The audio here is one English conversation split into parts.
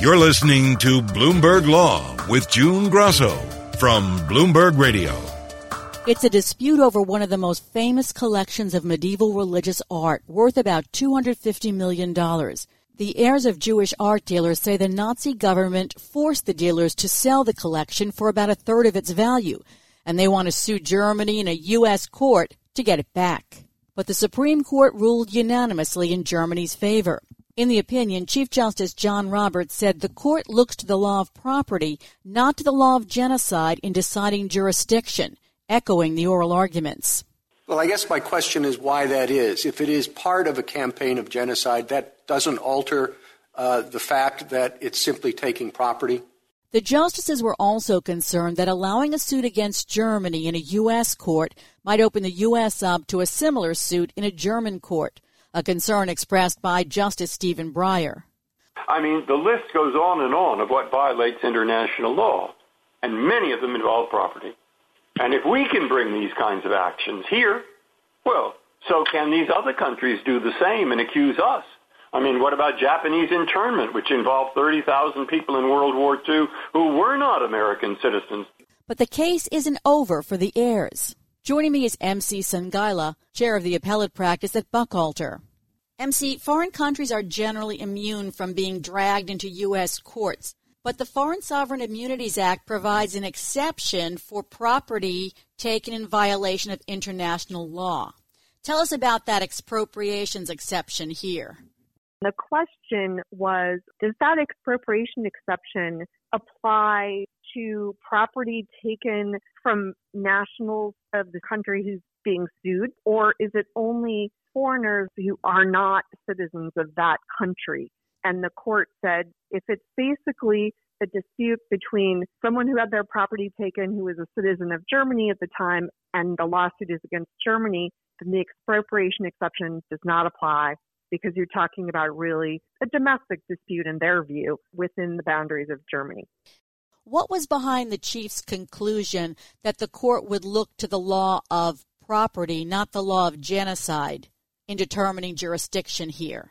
You're listening to Bloomberg Law with June Grosso from Bloomberg Radio. It's a dispute over one of the most famous collections of medieval religious art, worth about $250 million. The heirs of Jewish art dealers say the Nazi government forced the dealers to sell the collection for about a third of its value, and they want to sue Germany in a U.S. court to get it back. But the Supreme Court ruled unanimously in Germany's favor. In the opinion, Chief Justice John Roberts said the court looks to the law of property, not to the law of genocide in deciding jurisdiction, echoing the oral arguments. Well, I guess my question is why that is. If it is part of a campaign of genocide, that doesn't alter uh, the fact that it's simply taking property? The justices were also concerned that allowing a suit against Germany in a U.S. court might open the U.S. up to a similar suit in a German court, a concern expressed by Justice Stephen Breyer. I mean, the list goes on and on of what violates international law, and many of them involve property. And if we can bring these kinds of actions here, well, so can these other countries do the same and accuse us I mean, what about Japanese internment, which involved 30,000 people in World War II who were not American citizens? But the case isn't over for the heirs. Joining me is MC Sungaila, chair of the appellate practice at Buchalter. MC, foreign countries are generally immune from being dragged into U.S. courts, but the Foreign Sovereign Immunities Act provides an exception for property taken in violation of international law. Tell us about that expropriations exception here. The question was, does that expropriation exception apply to property taken from nationals of the country who's being sued, or is it only foreigners who are not citizens of that country? And the court said if it's basically a dispute between someone who had their property taken who was a citizen of Germany at the time and the lawsuit is against Germany, then the expropriation exception does not apply because you're talking about really a domestic dispute in their view within the boundaries of Germany. What was behind the chief's conclusion that the court would look to the law of property, not the law of genocide, in determining jurisdiction here?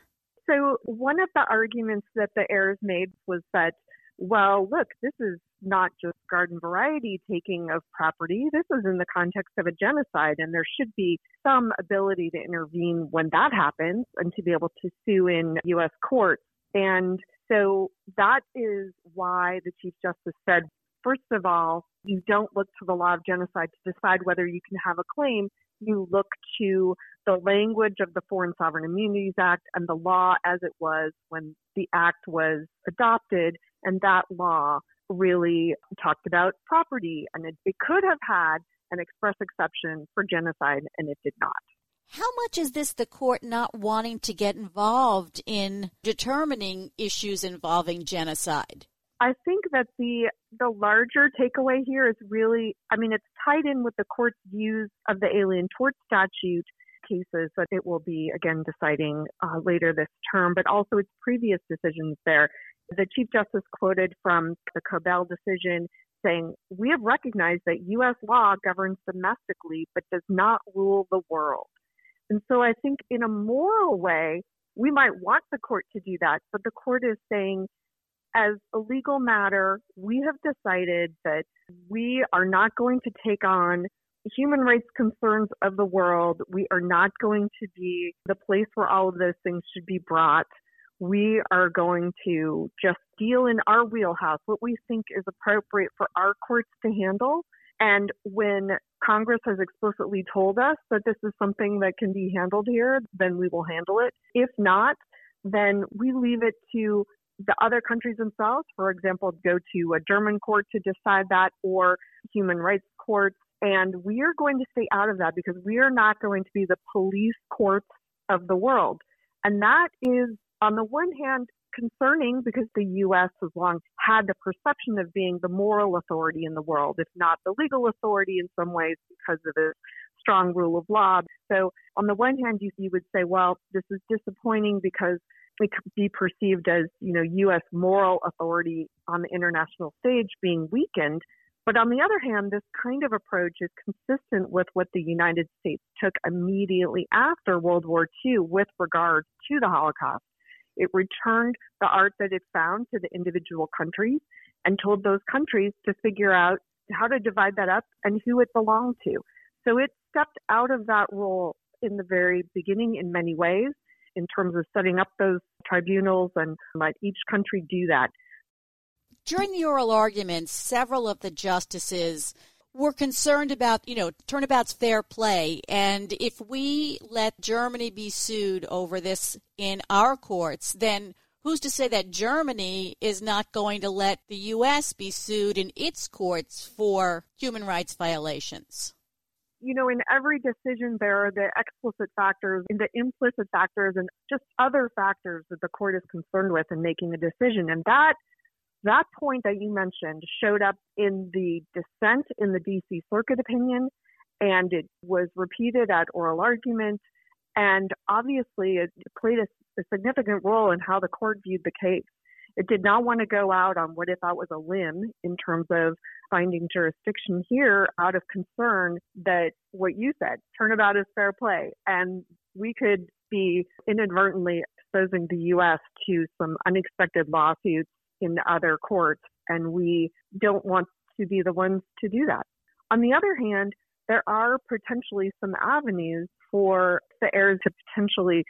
So, one of the arguments that the heirs made was that, well, look, this is not just garden variety taking of property. This is in the context of a genocide, and there should be some ability to intervene when that happens and to be able to sue in U.S. courts. And so that is why the Chief Justice said, first of all, you don't look to the law of genocide to decide whether you can have a claim. You look to the language of the Foreign Sovereign Immunities Act and the law as it was when the act was adopted, and that law really talked about property, and it, it could have had an express exception for genocide, and it did not. How much is this the court not wanting to get involved in determining issues involving genocide? I think that the the larger takeaway here is really, I mean, it's tied in with the court's views of the Alien Tort Statute cases that it will be again deciding uh, later this term, but also its previous decisions there. The Chief Justice quoted from the Kiobel decision saying, We have recognized that U.S. law governs domestically but does not rule the world. And so I think in a moral way, we might want the court to do that, but the court is saying, as a legal matter, we have decided that we are not going to take on human rights concerns of the world. We are not going to be the place where all of those things should be brought we are going to just deal in our wheelhouse, what we think is appropriate for our courts to handle. And when Congress has explicitly told us that this is something that can be handled here, then we will handle it. If not, then we leave it to the other countries themselves, for example, go to a German court to decide that or human rights courts. And we are going to stay out of that because we are not going to be the police courts of the world. And that is on the one hand, concerning because the U.S. has long had the perception of being the moral authority in the world, if not the legal authority in some ways because of its strong rule of law. So, on the one hand, you, you would say, well, this is disappointing because it could be perceived as, you know, U.S. moral authority on the international stage being weakened. But on the other hand, this kind of approach is consistent with what the United States took immediately after World War II with regard to the Holocaust It returned the art that it found to the individual countries and told those countries to figure out how to divide that up and who it belonged to. So it stepped out of that role in the very beginning in many ways in terms of setting up those tribunals and let each country do that. During the oral arguments, several of the justices were concerned about, you know, turnabout's fair play. And if we let Germany be sued over this in our courts, then who's to say that Germany is not going to let the U.S. be sued in its courts for human rights violations? You know, in every decision, there are the explicit factors and the implicit factors and just other factors that the court is concerned with in making a decision. And that that point that you mentioned showed up in the dissent in the DC Circuit opinion, and it was repeated at oral argument. And obviously, it played a, a significant role in how the court viewed the case. It did not want to go out on what it thought was a limb in terms of finding jurisdiction here out of concern that what you said, turnabout is fair play. And we could be inadvertently exposing the U.S. to some unexpected lawsuits in other courts, and we don't want to be the ones to do that. On the other hand, there are potentially some avenues for the heirs to potentially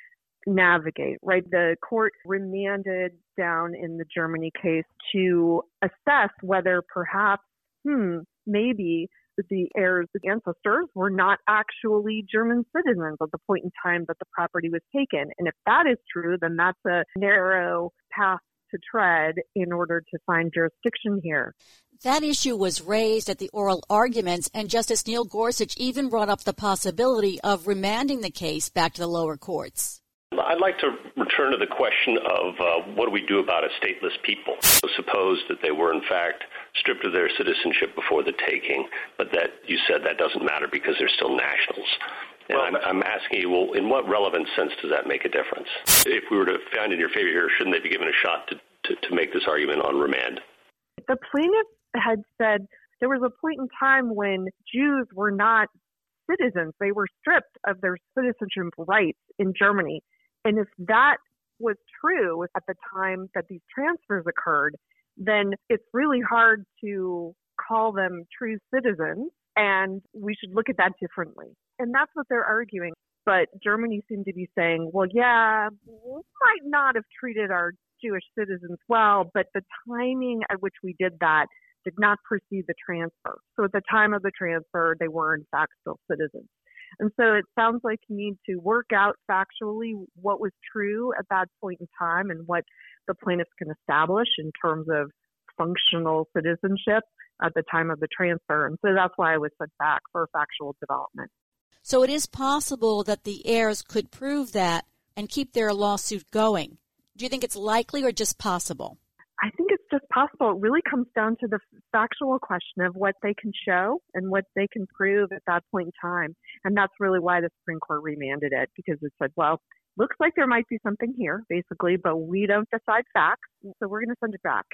navigate, right? The court remanded down in the Germany case to assess whether perhaps, hmm, maybe the heirs, the ancestors, were not actually German citizens at the point in time that the property was taken. And if that is true, then that's a narrow path to tread in order to find jurisdiction here. That issue was raised at the oral arguments, and Justice Neil Gorsuch even brought up the possibility of remanding the case back to the lower courts. I'd like to return to the question of uh, what do we do about a stateless people? So suppose that they were, in fact, stripped of their citizenship before the taking, but that you said that doesn't matter because they're still nationals. And I'm, I'm asking you, well, in what relevant sense does that make a difference? If we were to find in your favor here, shouldn't they be given a shot to, to, to make this argument on remand? The plaintiff had said there was a point in time when Jews were not citizens. They were stripped of their citizenship rights in Germany. And if that was true at the time that these transfers occurred, then it's really hard to call them true citizens and we should look at that differently. And that's what they're arguing. But Germany seemed to be saying, well, yeah, we might not have treated our Jewish citizens well, but the timing at which we did that did not precede the transfer. So at the time of the transfer, they were in fact still citizens. And so it sounds like you need to work out factually what was true at that point in time and what the plaintiffs can establish in terms of functional citizenship at the time of the transfer. And so that's why I was sent back for factual development. So it is possible that the heirs could prove that and keep their lawsuit going. Do you think it's likely or just possible? I think it's just possible. It really comes down to the factual question of what they can show and what they can prove at that point in time. And that's really why the Supreme Court remanded it because it said, well, looks like there might be something here, basically, but we don't decide facts. So we're going to send it back.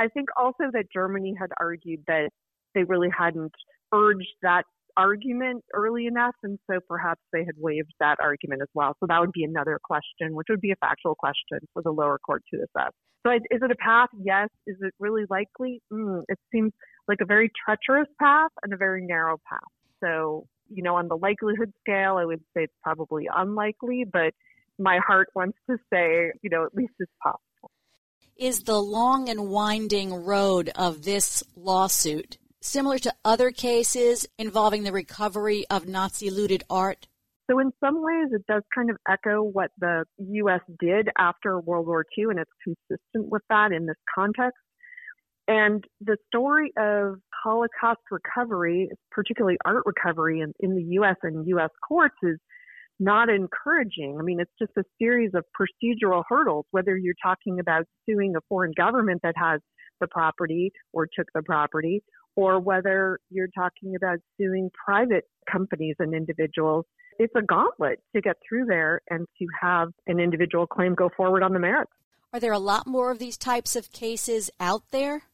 I think also that Germany had argued that they really hadn't urged that argument early enough, and so perhaps they had waived that argument as well. So that would be another question, which would be a factual question for the lower court to assess. So is it a path? Yes. Is it really likely? Mm, it seems like a very treacherous path and a very narrow path. So, you know, on the likelihood scale, I would say it's probably unlikely, but my heart wants to say, you know, at least it's possible is the long and winding road of this lawsuit similar to other cases involving the recovery of Nazi looted art? So, in some ways, it does kind of echo what the U.S. did after World War II, and it's consistent with that in this context. And the story of Holocaust recovery, particularly art recovery in, in the U.S. and U.S. courts, is not encouraging. I mean, it's just a series of procedural hurdles, whether you're talking about suing a foreign government that has the property or took the property, or whether you're talking about suing private companies and individuals. It's a gauntlet to get through there and to have an individual claim go forward on the merits. Are there a lot more of these types of cases out there?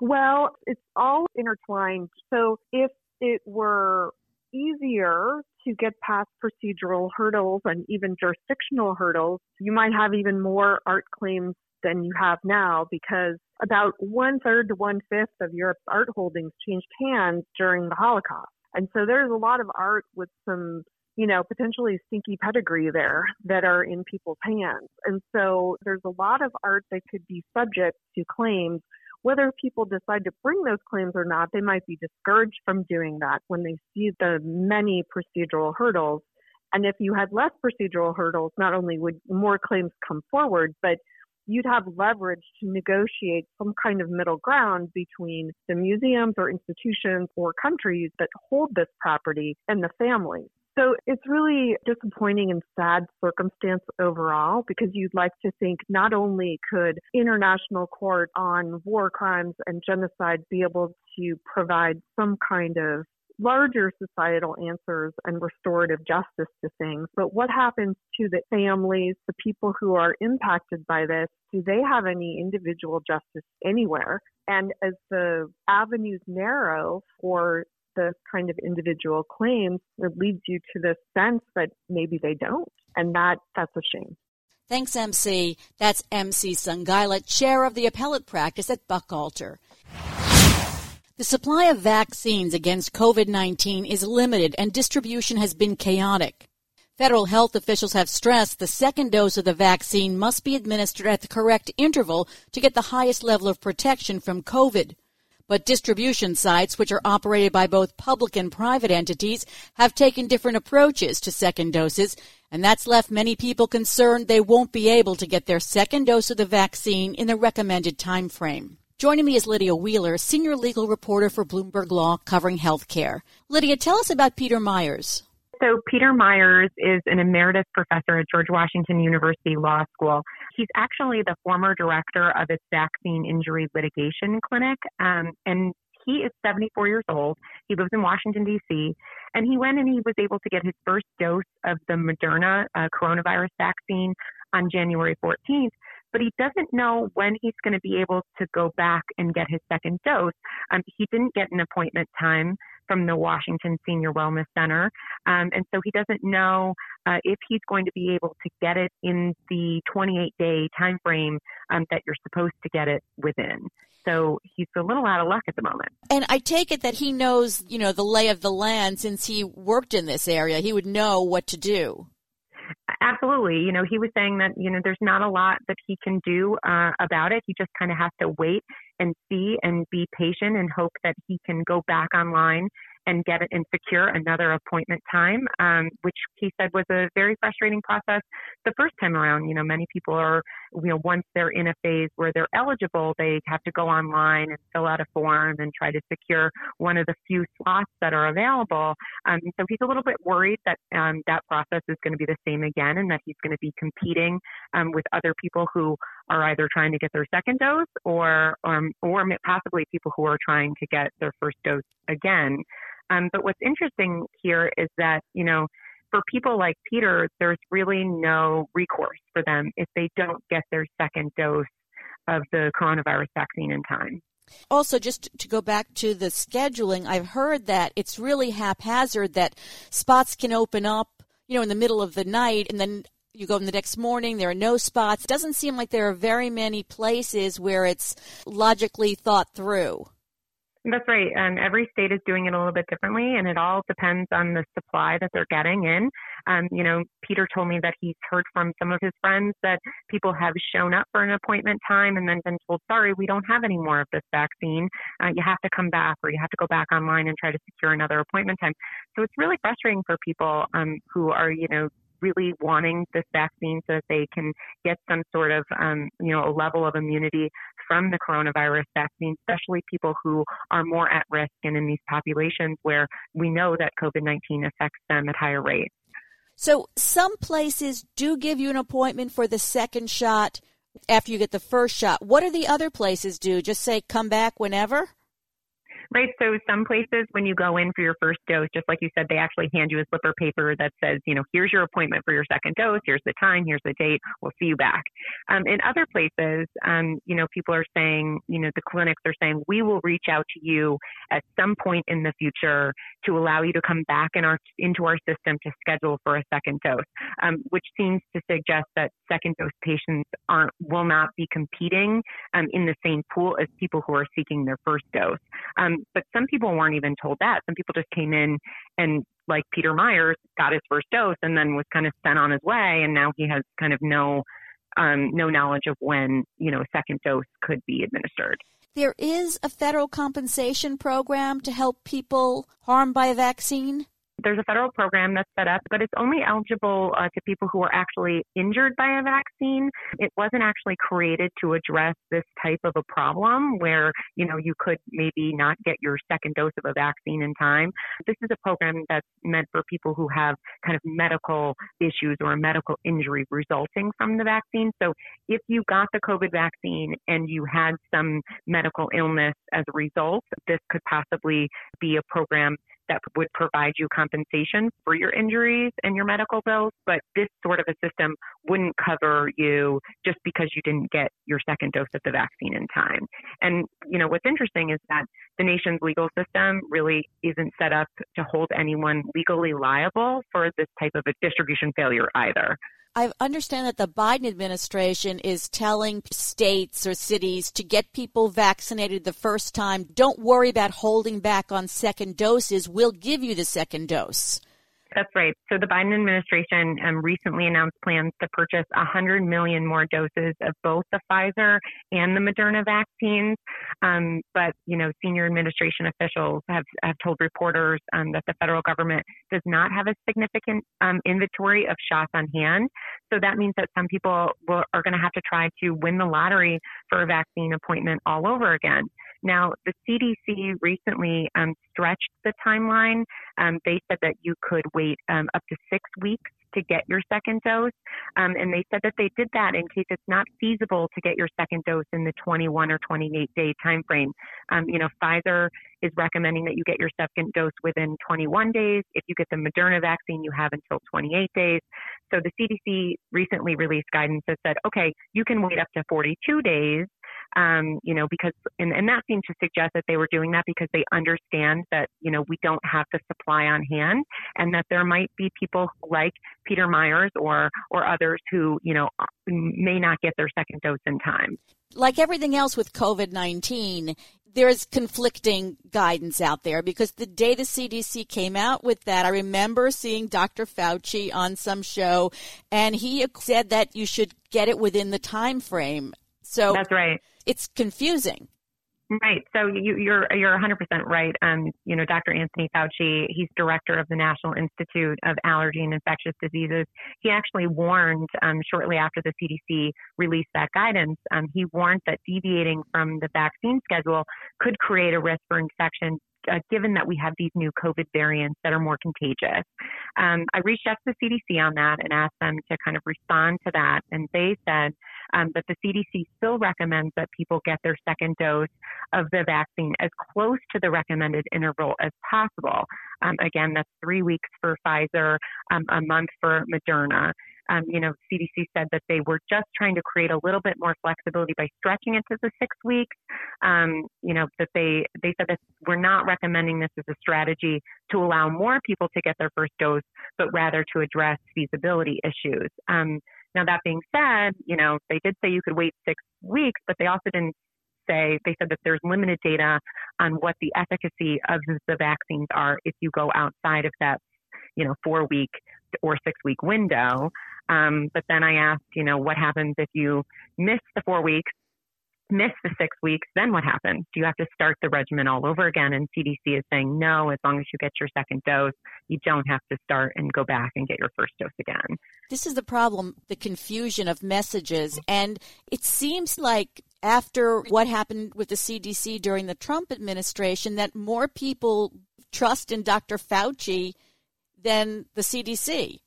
Well, it's all intertwined. So if it were easier to get past procedural hurdles and even jurisdictional hurdles, you might have even more art claims than you have now because about one third to one fifth of Europe's art holdings changed hands during the Holocaust. And so there's a lot of art with some, you know, potentially stinky pedigree there that are in people's hands. And so there's a lot of art that could be subject to claims. Whether people decide to bring those claims or not, they might be discouraged from doing that when they see the many procedural hurdles. And if you had less procedural hurdles, not only would more claims come forward, but you'd have leverage to negotiate some kind of middle ground between the museums or institutions or countries that hold this property and the families. So it's really disappointing and sad circumstance overall because you'd like to think not only could international court on war crimes and genocide be able to provide some kind of larger societal answers and restorative justice to things. But what happens to the families, the people who are impacted by this? Do they have any individual justice anywhere? And as the avenues narrow for this kind of individual claims, it leads you to this sense that maybe they don't. And that that's a shame. Thanks, MC. That's MC Sungaila, chair of the appellate practice at Buchalter. The supply of vaccines against COVID-19 is limited and distribution has been chaotic. Federal health officials have stressed the second dose of the vaccine must be administered at the correct interval to get the highest level of protection from COVID. But distribution sites, which are operated by both public and private entities, have taken different approaches to second doses, and that's left many people concerned they won't be able to get their second dose of the vaccine in the recommended time frame. Joining me is Lydia Wheeler, senior legal reporter for Bloomberg Law covering healthcare. Lydia, tell us about Peter Meyers. So, Peter Meyers is an emeritus professor at George Washington University Law School. He's actually the former director of its vaccine injury litigation clinic, um, and he is 74 years old. He lives in Washington, D.C., and he went and he was able to get his first dose of the Moderna uh, coronavirus vaccine on January 14th but he doesn't know when he's going to be able to go back and get his second dose. Um, he didn't get an appointment time from the Washington Senior Wellness Center, um, and so he doesn't know uh, if he's going to be able to get it in the 28 day time frame um, that you're supposed to get it within. So he's a little out of luck at the moment. And I take it that he knows, you know, the lay of the land since he worked in this area. He would know what to do. Absolutely. You know, he was saying that, you know, there's not a lot that he can do uh, about it. He just kind of has to wait and see and be patient and hope that he can go back online and get it and secure another appointment time, um, which he said was a very frustrating process the first time around. You know, many people are, you know, once they're in a phase where they're eligible, they have to go online and fill out a form and try to secure one of the few slots that are available. Um, so he's a little bit worried that um, that process is going to be the same again and that he's going to be competing um, with other people who are either trying to get their second dose or, um, or possibly people who are trying to get their first dose again. Um, but what's interesting here is that, you know, for people like Peter, there's really no recourse for them if they don't get their second dose of the coronavirus vaccine in time. Also, just to go back to the scheduling, I've heard that it's really haphazard that spots can open up, you know, in the middle of the night and then you go in the next morning, there are no spots. It doesn't seem like there are very many places where it's logically thought through. That's right. Um, every state is doing it a little bit differently, and it all depends on the supply that they're getting in. Um, you know, Peter told me that he's heard from some of his friends that people have shown up for an appointment time and then been told, sorry, we don't have any more of this vaccine. Uh, you have to come back or you have to go back online and try to secure another appointment time. So it's really frustrating for people um, who are, you know, really wanting this vaccine so that they can get some sort of, um, you know, a level of immunity from the coronavirus vaccine, especially people who are more at risk and in these populations where we know that COVID 19 affects them at higher rates. So, some places do give you an appointment for the second shot after you get the first shot. What do the other places do? Just say come back whenever? Right. So some places when you go in for your first dose, just like you said, they actually hand you a slip of paper that says, you know, here's your appointment for your second dose. Here's the time. Here's the date. We'll see you back. Um, in other places, um, you know, people are saying, you know, the clinics are saying, we will reach out to you at some point in the future to allow you to come back in our, into our system to schedule for a second dose, um, which seems to suggest that second dose patients aren't, will not be competing um, in the same pool as people who are seeking their first dose. Um, but some people weren't even told that. Some people just came in and, like Peter Meyers, got his first dose and then was kind of sent on his way, and now he has kind of no um, no knowledge of when you know a second dose could be administered. There is a federal compensation program to help people harmed by a vaccine there's a federal program that's set up, but it's only eligible uh, to people who are actually injured by a vaccine. It wasn't actually created to address this type of a problem where, you know, you could maybe not get your second dose of a vaccine in time. This is a program that's meant for people who have kind of medical issues or a medical injury resulting from the vaccine. So if you got the COVID vaccine and you had some medical illness as a result, this could possibly be a program that would provide you compensation for your injuries and your medical bills, but this sort of a system wouldn't cover you just because you didn't get your second dose of the vaccine in time. And, you know, what's interesting is that the nation's legal system really isn't set up to hold anyone legally liable for this type of a distribution failure either. I understand that the Biden administration is telling states or cities to get people vaccinated the first time. Don't worry about holding back on second doses. We'll give you the second dose. That's right. So the Biden administration um, recently announced plans to purchase 100 million more doses of both the Pfizer and the Moderna vaccines. Um, but you know, senior administration officials have have told reporters um, that the federal government does not have a significant um, inventory of shots on hand. So that means that some people will, are going to have to try to win the lottery for a vaccine appointment all over again. Now, the CDC recently um, stretched the timeline. Um, they said that you could wait um, up to six weeks to get your second dose. Um, and they said that they did that in case it's not feasible to get your second dose in the 21 or 28 day time frame. Um, you know, Pfizer is recommending that you get your second dose within 21 days. If you get the Moderna vaccine, you have until 28 days. So the CDC recently released guidance that said, okay, you can wait up to 42 days um, you know, because, and, and that seemed to suggest that they were doing that because they understand that, you know, we don't have the supply on hand and that there might be people like Peter Meyers or, or others who, you know, may not get their second dose in time. Like everything else with COVID 19, there's conflicting guidance out there because the day the CDC came out with that, I remember seeing Dr. Fauci on some show and he said that you should get it within the time frame. So That's right it's confusing. Right. So you, are you're, you're 100% right. Um, you know, Dr. Anthony Fauci, he's director of the National Institute of Allergy and Infectious Diseases. He actually warned um, shortly after the CDC released that guidance. Um, he warned that deviating from the vaccine schedule could create a risk for infection uh, given that we have these new COVID variants that are more contagious. Um, I reached out to the CDC on that and asked them to kind of respond to that. And they said um, that the CDC still recommends that people get their second dose of the vaccine as close to the recommended interval as possible. Um, again, that's three weeks for Pfizer, um, a month for Moderna um, you know, CDC said that they were just trying to create a little bit more flexibility by stretching it to the six weeks. Um, you know, that they they said that we're not recommending this as a strategy to allow more people to get their first dose, but rather to address feasibility issues. Um, now that being said, you know, they did say you could wait six weeks, but they also didn't say they said that there's limited data on what the efficacy of the vaccines are if you go outside of that you know four week or six week window um, but then I asked, you know, what happens if you miss the four weeks, miss the six weeks, then what happens? Do you have to start the regimen all over again? And CDC is saying no, as long as you get your second dose, you don't have to start and go back and get your first dose again. This is the problem the confusion of messages. And it seems like after what happened with the CDC during the Trump administration, that more people trust in Dr. Fauci than the CDC.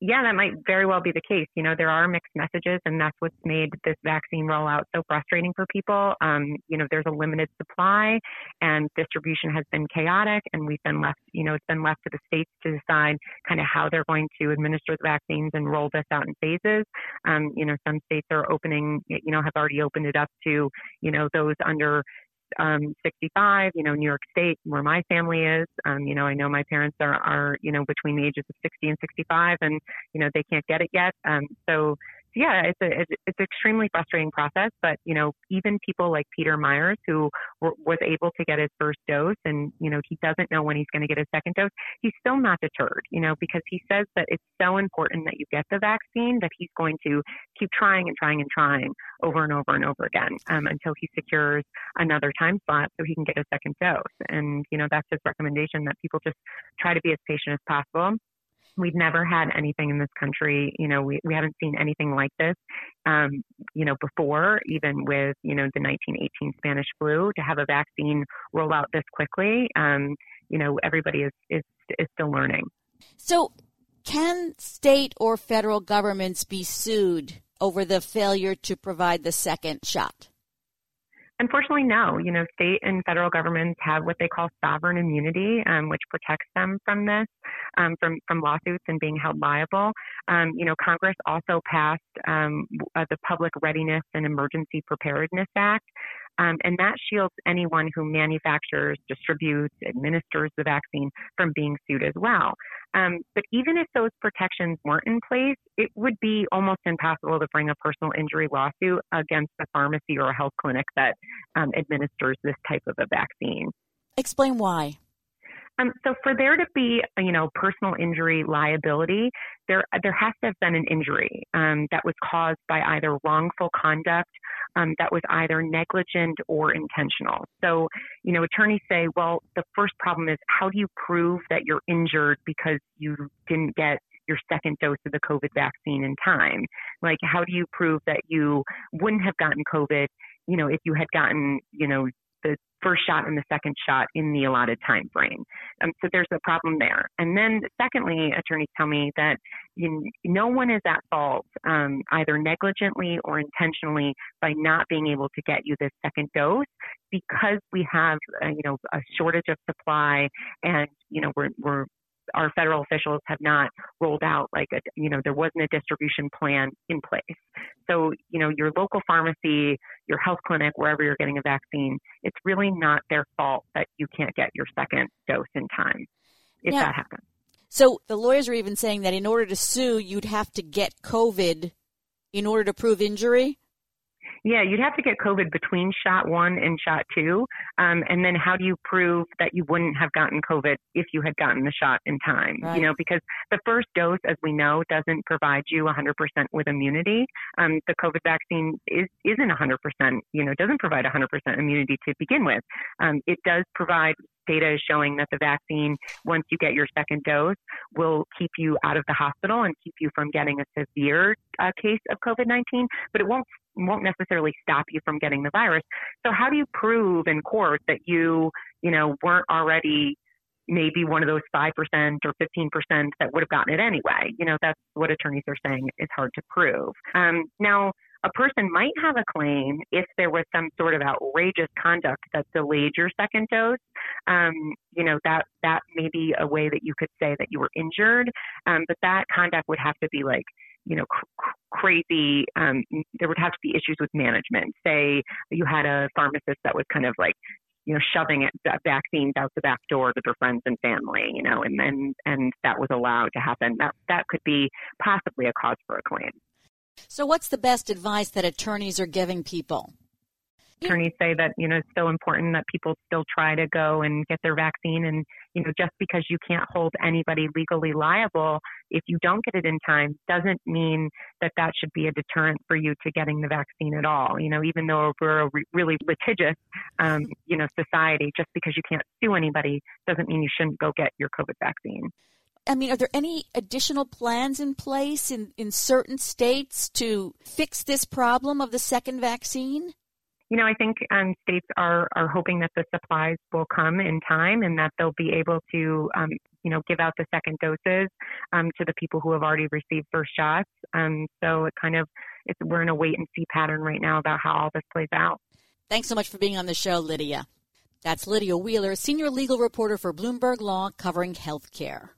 Yeah, that might very well be the case. You know, there are mixed messages, and that's what's made this vaccine rollout so frustrating for people. Um, you know, there's a limited supply, and distribution has been chaotic, and we've been left, you know, it's been left to the states to decide kind of how they're going to administer the vaccines and roll this out in phases. Um, you know, some states are opening, you know, have already opened it up to, you know, those under um, 65, you know, New York State, where my family is. Um, you know, I know my parents are, are, you know, between the ages of 60 and 65 and, you know, they can't get it yet. Um, so yeah, it's a it's, it's extremely frustrating process. But you know, even people like Peter Meyers, who w- was able to get his first dose, and you know, he doesn't know when he's going to get his second dose. He's still not deterred, you know, because he says that it's so important that you get the vaccine that he's going to keep trying and trying and trying over and over and over again um, until he secures another time slot so he can get a second dose. And you know, that's his recommendation that people just try to be as patient as possible We've never had anything in this country, you know, we, we haven't seen anything like this, um, you know, before, even with, you know, the 1918 Spanish flu, to have a vaccine roll out this quickly. Um, you know, everybody is, is, is still learning. So, can state or federal governments be sued over the failure to provide the second shot? Unfortunately, no. You know, state and federal governments have what they call sovereign immunity, um, which protects them from this, um, from from lawsuits and being held liable. Um, you know, Congress also passed um, uh, the Public Readiness and Emergency Preparedness Act, um, and that shields anyone who manufactures, distributes, administers the vaccine from being sued as well. Um, but even if those protections weren't in place, it would be almost impossible to bring a personal injury lawsuit against a pharmacy or a health clinic that um, administers this type of a vaccine. Explain why. Um, so for there to be, you know, personal injury liability, there there has to have been an injury um, that was caused by either wrongful conduct um, that was either negligent or intentional. So, you know, attorneys say, well, the first problem is how do you prove that you're injured because you didn't get your second dose of the COVID vaccine in time? Like, how do you prove that you wouldn't have gotten COVID, you know, if you had gotten, you know, the first shot and the second shot in the allotted time frame. Um, so there's a problem there. And then secondly, attorneys tell me that you, no one is at fault um, either negligently or intentionally by not being able to get you this second dose because we have uh, you know a shortage of supply and you know we're, we're our federal officials have not rolled out like a, you know, there wasn't a distribution plan in place. So, you know, your local pharmacy, your health clinic, wherever you're getting a vaccine, it's really not their fault that you can't get your second dose in time if that happens. So the lawyers are even saying that in order to sue, you'd have to get COVID in order to prove injury. Yeah, you'd have to get COVID between shot one and shot two. Um, and then how do you prove that you wouldn't have gotten COVID if you had gotten the shot in time? Right. You know, because the first dose, as we know, doesn't provide you 100% with immunity. Um, the COVID vaccine is, isn't 100%, you know, doesn't provide 100% immunity to begin with. Um, it does provide data is showing that the vaccine, once you get your second dose, will keep you out of the hospital and keep you from getting a severe uh, case of COVID-19, but it won't won't necessarily stop you from getting the virus. So how do you prove in court that you, you know, weren't already maybe one of those 5% or 15% that would have gotten it anyway? You know, that's what attorneys are saying is hard to prove. Um, now, a person might have a claim if there was some sort of outrageous conduct that delayed your second dose. Um, you know that that may be a way that you could say that you were injured, um, but that conduct would have to be like you know cr- crazy. Um, there would have to be issues with management. Say you had a pharmacist that was kind of like you know, shoving it, vaccines out the back door to their friends and family, you know, and then and that was allowed to happen. That that could be possibly a cause for a claim. So, what's the best advice that attorneys are giving people? Attorneys say that, you know, it's so important that people still try to go and get their vaccine. And, you know, just because you can't hold anybody legally liable if you don't get it in time doesn't mean that that should be a deterrent for you to getting the vaccine at all. You know, even though we're a re- really litigious, um, you know, society, just because you can't sue anybody doesn't mean you shouldn't go get your COVID vaccine. I mean, are there any additional plans in place in, in certain states to fix this problem of the second vaccine? You know, I think um, states are, are hoping that the supplies will come in time and that they'll be able to um, you know, give out the second doses um, to the people who have already received first shots. Um, so it kind of, it's, we're in a wait and see pattern right now about how all this plays out. Thanks so much for being on the show, Lydia. That's Lydia Wheeler, senior legal reporter for Bloomberg Law covering healthcare.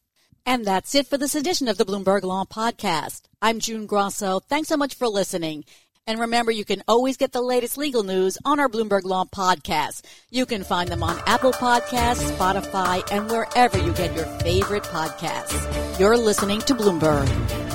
And that's it for this edition of the Bloomberg Law Podcast. I'm June Grosso. Thanks so much for listening. And remember, you can always get the latest legal news on our Bloomberg Law podcast. You can find them on Apple Podcasts, Spotify, and wherever you get your favorite podcasts. You're listening to Bloomberg.